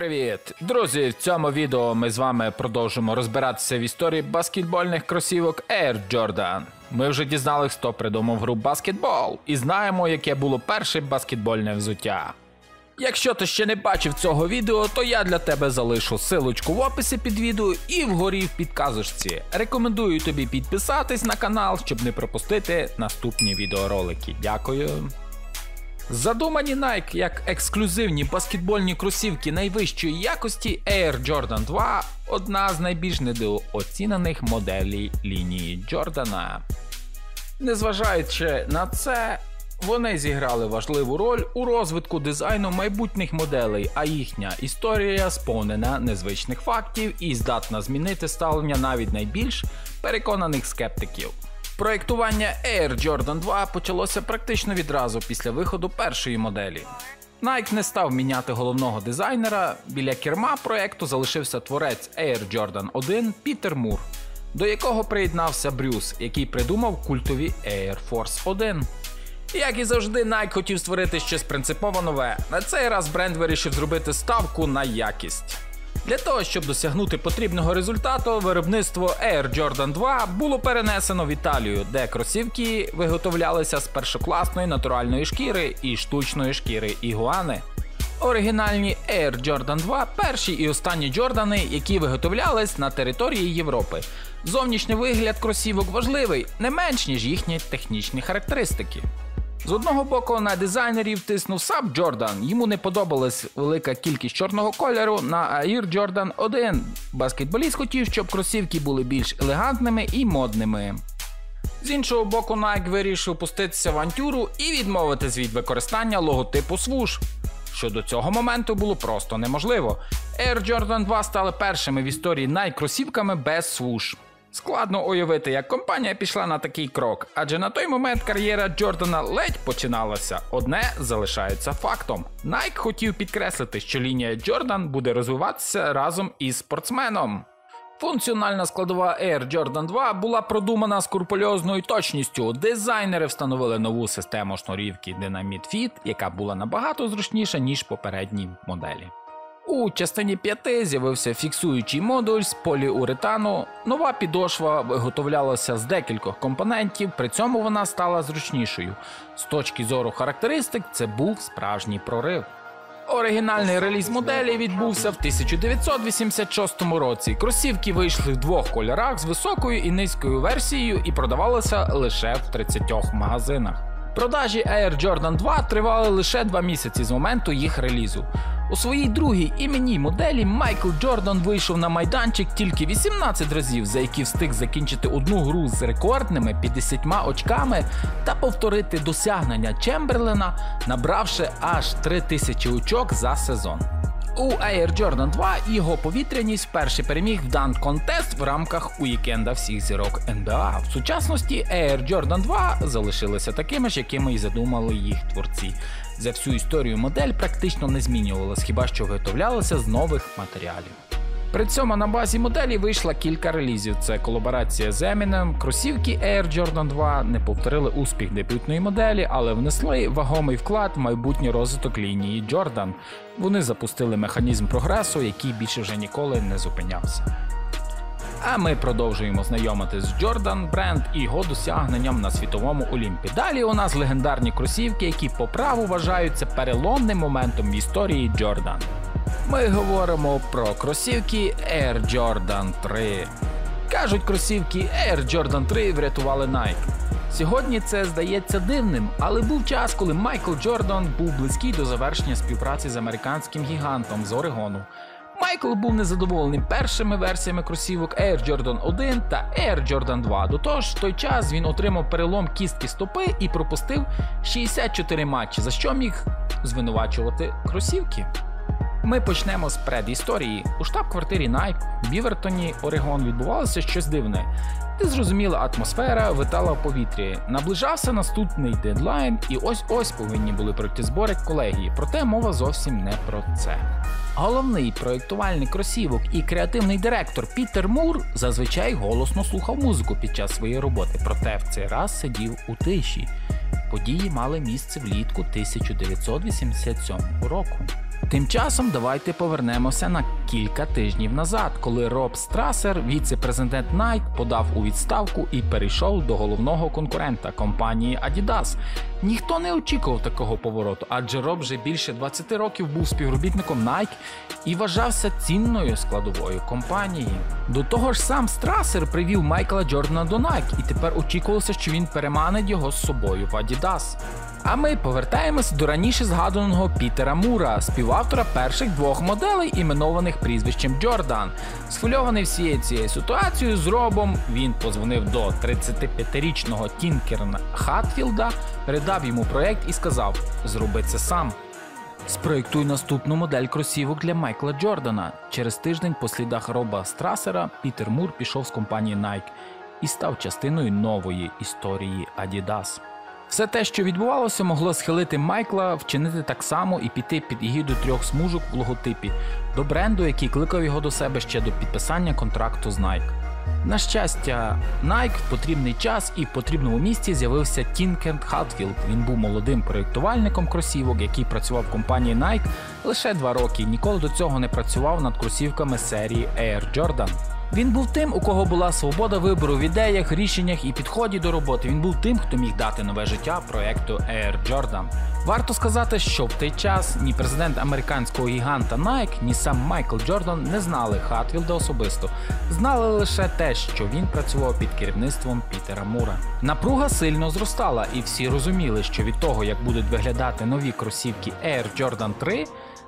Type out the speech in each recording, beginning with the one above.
привіт! Друзі, в цьому відео ми з вами продовжимо розбиратися в історії баскетбольних кросівок Air Jordan. Ми вже дізналися, хто придумав гру баскетбол, і знаємо, яке було перше баскетбольне взуття. Якщо ти ще не бачив цього відео, то я для тебе залишу силочку в описі під відео і вгорі в підказочці. Рекомендую тобі підписатись на канал, щоб не пропустити наступні відеоролики. Дякую. Задумані Nike як ексклюзивні баскетбольні кросівки найвищої якості Air Jordan 2 одна з найбільш недооцінених моделей лінії Джордана. Незважаючи на це, вони зіграли важливу роль у розвитку дизайну майбутніх моделей, а їхня історія сповнена незвичних фактів і здатна змінити ставлення навіть найбільш переконаних скептиків. Проєктування Air Jordan 2 почалося практично відразу після виходу першої моделі. Nike не став міняти головного дизайнера. Біля керма проєкту залишився творець Air Jordan 1 Пітер Мур, до якого приєднався Брюс, який придумав культові Air Force 1. Як і завжди, Nike хотів створити щось принципово нове. На цей раз бренд вирішив зробити ставку на якість. Для того, щоб досягнути потрібного результату, виробництво Air Jordan 2 було перенесено в Італію, де кросівки виготовлялися з першокласної натуральної шкіри і штучної шкіри ігуани. Оригінальні Air Jordan 2 перші і останні Джордани, які виготовлялись на території Європи. Зовнішній вигляд кросівок важливий, не менш ніж їхні технічні характеристики. З одного боку на дизайнерів тиснув сам Джордан, йому не подобалась велика кількість чорного кольору на Air Jordan 1. Баскетболіст хотів, щоб кросівки були більш елегантними і модними. З іншого боку, Nike вирішив пуститися в авантюру і відмовитись від використання логотипу Swoosh, що до цього моменту було просто неможливо. Air Jordan 2 стали першими в історії Nike кросівками без Swoosh. Складно уявити, як компанія пішла на такий крок, адже на той момент кар'єра Джордана ледь починалася. Одне залишається фактом. Nike хотів підкреслити, що лінія Джордан буде розвиватися разом із спортсменом. Функціональна складова Air Jordan 2 була продумана скрупульозною точністю. Дизайнери встановили нову систему шнурівки Dynamite Fit, яка була набагато зручніша, ніж попередні моделі. У частині 5 з'явився фіксуючий модуль з поліуретану. Нова підошва виготовлялася з декількох компонентів, при цьому вона стала зручнішою. З точки зору характеристик, це був справжній прорив. Оригінальний реліз моделі відбувся в 1986 році. Кросівки вийшли в двох кольорах з високою і низькою версією і продавалися лише в 30 магазинах. Продажі Air Jordan 2 тривали лише два місяці з моменту їх релізу. У своїй другій іменній моделі Майкл Джордан вийшов на майданчик тільки 18 разів, за які встиг закінчити одну гру з рекордними 50 очками та повторити досягнення Чемберлена, набравши аж 3000 очок за сезон. У Air Jordan 2 його повітряність вперше переміг в дан контест в рамках уікенда всіх зірок НБА. В сучасності Air Jordan 2 залишилися такими ж, якими й задумали їх творці. За всю історію модель практично не змінювалась, хіба що виготовлялася з нових матеріалів. При цьому на базі моделі вийшла кілька релізів. Це колаборація з Eminem, кросівки Air Jordan 2 не повторили успіх дебютної моделі, але внесли вагомий вклад в майбутній розвиток лінії Jordan. Вони запустили механізм прогресу, який більше вже ніколи не зупинявся. А ми продовжуємо знайомитись з Jordan бренд і його досягненням на світовому Олімпі. Далі у нас легендарні кросівки, які по праву вважаються переломним моментом в історії Jordan. Ми говоримо про кросівки Air Jordan 3. Кажуть, кросівки Air Jordan 3 врятували Nike. Сьогодні це здається дивним, але був час, коли Майкл Джордан був близький до завершення співпраці з американським гігантом з Орегону. Майкл був незадоволений першими версіями кросівок Air Jordan 1 та Air Jordan 2. До того ж, в той час він отримав перелом кістки стопи і пропустив 64 матчі, за що міг звинувачувати кросівки. Ми почнемо з предісторії. У штаб-квартирі Nike в Бівертоні, Орегон, відбувалося щось дивне. Незрозуміла атмосфера витала в повітрі. Наближався наступний дедлайн, і ось ось повинні були пройти збори колегії. Проте мова зовсім не про це. Головний проєктувальник кросівок і креативний директор Пітер Мур зазвичай голосно слухав музику під час своєї роботи, проте в цей раз сидів у тиші. Події мали місце влітку 1987 року. Тим часом давайте повернемося на кілька тижнів назад, коли Роб Страсер, віце-президент Nike, подав у відставку і перейшов до головного конкурента компанії Adidas. Ніхто не очікував такого повороту, адже Роб вже більше 20 років був співробітником Nike і вважався цінною складовою компанії. До того ж, сам Страсер привів Майкла Джордана до Nike, і тепер очікувалося, що він переманить його з собою в Adidas. А ми повертаємось до раніше згаданого Пітера Мура, співавтора перших двох моделей, іменованих прізвищем Джордан. Схвильований всією цією ситуацією з Робом, він позвонив до 35-річного Тінкерна Хатфілда, передав йому проект і сказав: Зроби це сам. Спроєктуй наступну модель кросівок для Майкла Джордана. Через тиждень по слідах Роба Страсера Пітер Мур пішов з компанії Nike і став частиною нової історії Adidas. Все те, що відбувалося, могло схилити Майкла вчинити так само і піти під егіду трьох смужок в логотипі до бренду, який кликав його до себе ще до підписання контракту з Nike. На щастя, Nike в потрібний час і в потрібному місці з'явився Тінкер Хатфілд. Він був молодим проєктувальником кросівок, який працював в компанії Nike лише два роки. Ніколи до цього не працював над кросівками серії Air Jordan. Він був тим, у кого була свобода вибору в ідеях, рішеннях і підході до роботи. Він був тим, хто міг дати нове життя проекту Air Jordan. Варто сказати, що в той час ні президент американського гіганта Nike, ні сам Майкл Джордан не знали Хатвілда особисто. Знали лише те, що він працював під керівництвом Пітера Мура. Напруга сильно зростала, і всі розуміли, що від того, як будуть виглядати нові кросівки Air Jordan 3,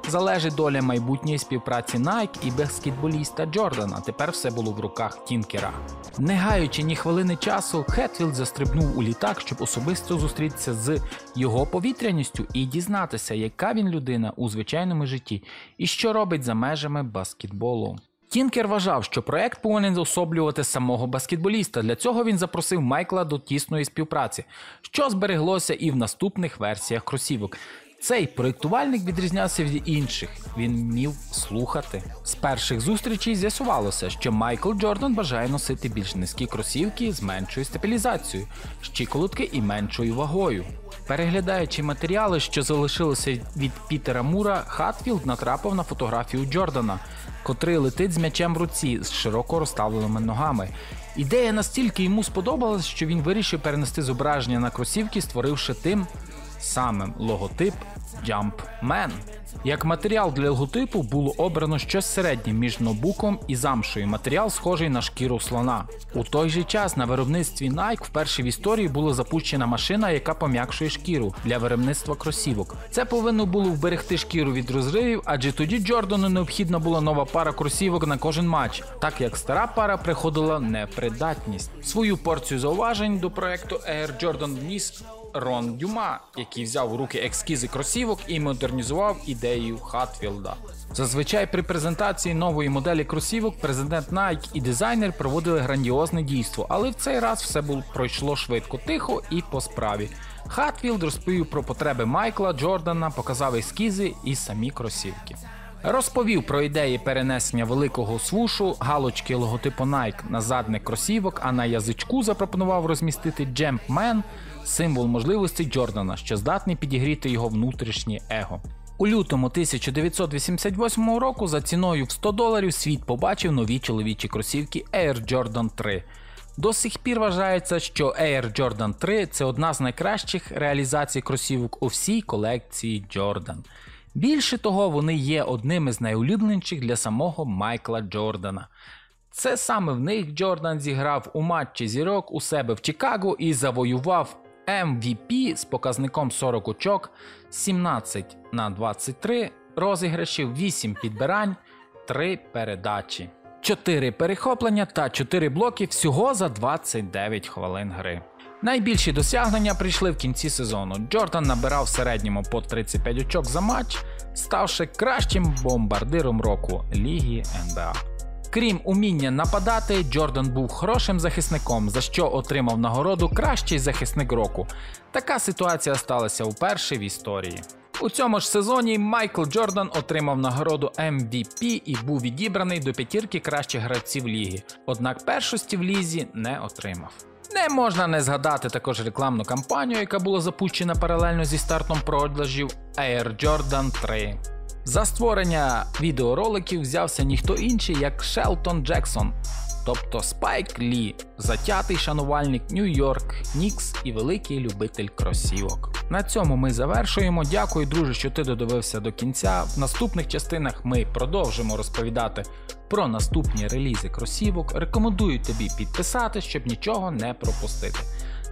залежить доля майбутньої співпраці Nike і баскетболіста Джордана. Тепер все було в руках Тінкера. Не гаючи ні хвилини часу, Хетфілд застрибнув у літак, щоб особисто зустрітися з його повітряністю і дізнатися, яка він людина у звичайному житті і що робить за межами баскетболу. Тінкер вважав, що проект повинен уособлювати самого баскетболіста. Для цього він запросив Майкла до тісної співпраці, що збереглося і в наступних версіях кросівок. Цей проєктувальник відрізнявся від інших. Він вмів слухати. З перших зустрічей з'ясувалося, що Майкл Джордан бажає носити більш низькі кросівки з меншою стабілізацією щиколотки і меншою вагою. Переглядаючи матеріали, що залишилися від Пітера Мура, Хатфілд натрапив на фотографію Джордана, котрий летить з м'ячем в руці з широко розставленими ногами. Ідея настільки йому сподобалась, що він вирішив перенести зображення на кросівки, створивши тим самим логотип Jumpman. Як матеріал для логотипу було обрано щось середнє між ноутбуком і замшою. Матеріал схожий на шкіру слона. У той же час на виробництві Nike вперше в історії була запущена машина, яка пом'якшує шкіру для виробництва кросівок. Це повинно було вберегти шкіру від розривів, адже тоді Джордану необхідна була нова пара кросівок на кожен матч, так як стара пара приходила непридатність. Свою порцію зауважень до проекту Air Jordan вніс Рон Дюма, який взяв у руки ескізи кросівок і модернізував ідею Хатфілда. Зазвичай при презентації нової моделі кросівок президент Nike і дизайнер проводили грандіозне дійство, але в цей раз все було пройшло швидко, тихо і по справі. Хатфілд розповів про потреби Майкла Джордана, показав ескізи і самі кросівки. Розповів про ідеї перенесення великого свушу, галочки логотипу Nike на задник кросівок, а на язичку запропонував розмістити Jumpman, символ можливостей Джордана, що здатний підігріти його внутрішнє его. У лютому 1988 року за ціною в 100 доларів світ побачив нові чоловічі кросівки Air Jordan 3. До сих пір вважається, що Air Jordan 3 це одна з найкращих реалізацій кросівок у всій колекції Jordan. Більше того, вони є одними з найулюбленіших для самого Майкла Джордана. Це саме в них Джордан зіграв у матчі зірок у себе в Чикаго і завоював MVP з показником 40 очок, 17 на 23 розіграшів, 8 підбирань, 3 передачі, 4 перехоплення та 4 блоки всього за 29 хвилин гри. Найбільші досягнення прийшли в кінці сезону. Джордан набирав в середньому по 35 очок за матч, ставши кращим бомбардиром року Ліги НБА. Крім уміння нападати, Джордан був хорошим захисником, за що отримав нагороду Кращий захисник року. Така ситуація сталася вперше в історії. У цьому ж сезоні Майкл Джордан отримав нагороду MVP і був відібраний до п'ятірки кращих гравців ліги, однак першості в лізі не отримав. Не можна не згадати також рекламну кампанію, яка була запущена паралельно зі стартом продажів Air Jordan 3. За створення відеороликів взявся ніхто інший, як Шелтон Джексон, тобто Спайк Лі, затятий шанувальник Нью-Йорк, Нікс і великий любитель кросівок. На цьому ми завершуємо. Дякую, друже, що ти додивився до кінця. В наступних частинах ми продовжимо розповідати про наступні релізи кросівок. Рекомендую тобі підписатись, щоб нічого не пропустити.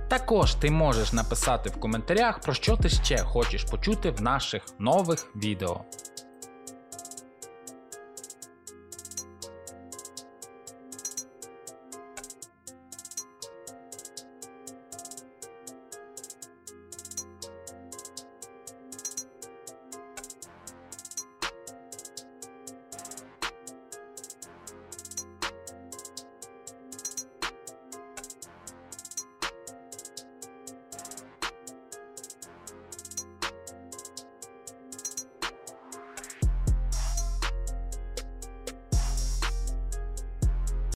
Також ти можеш написати в коментарях, про що ти ще хочеш почути в наших нових відео.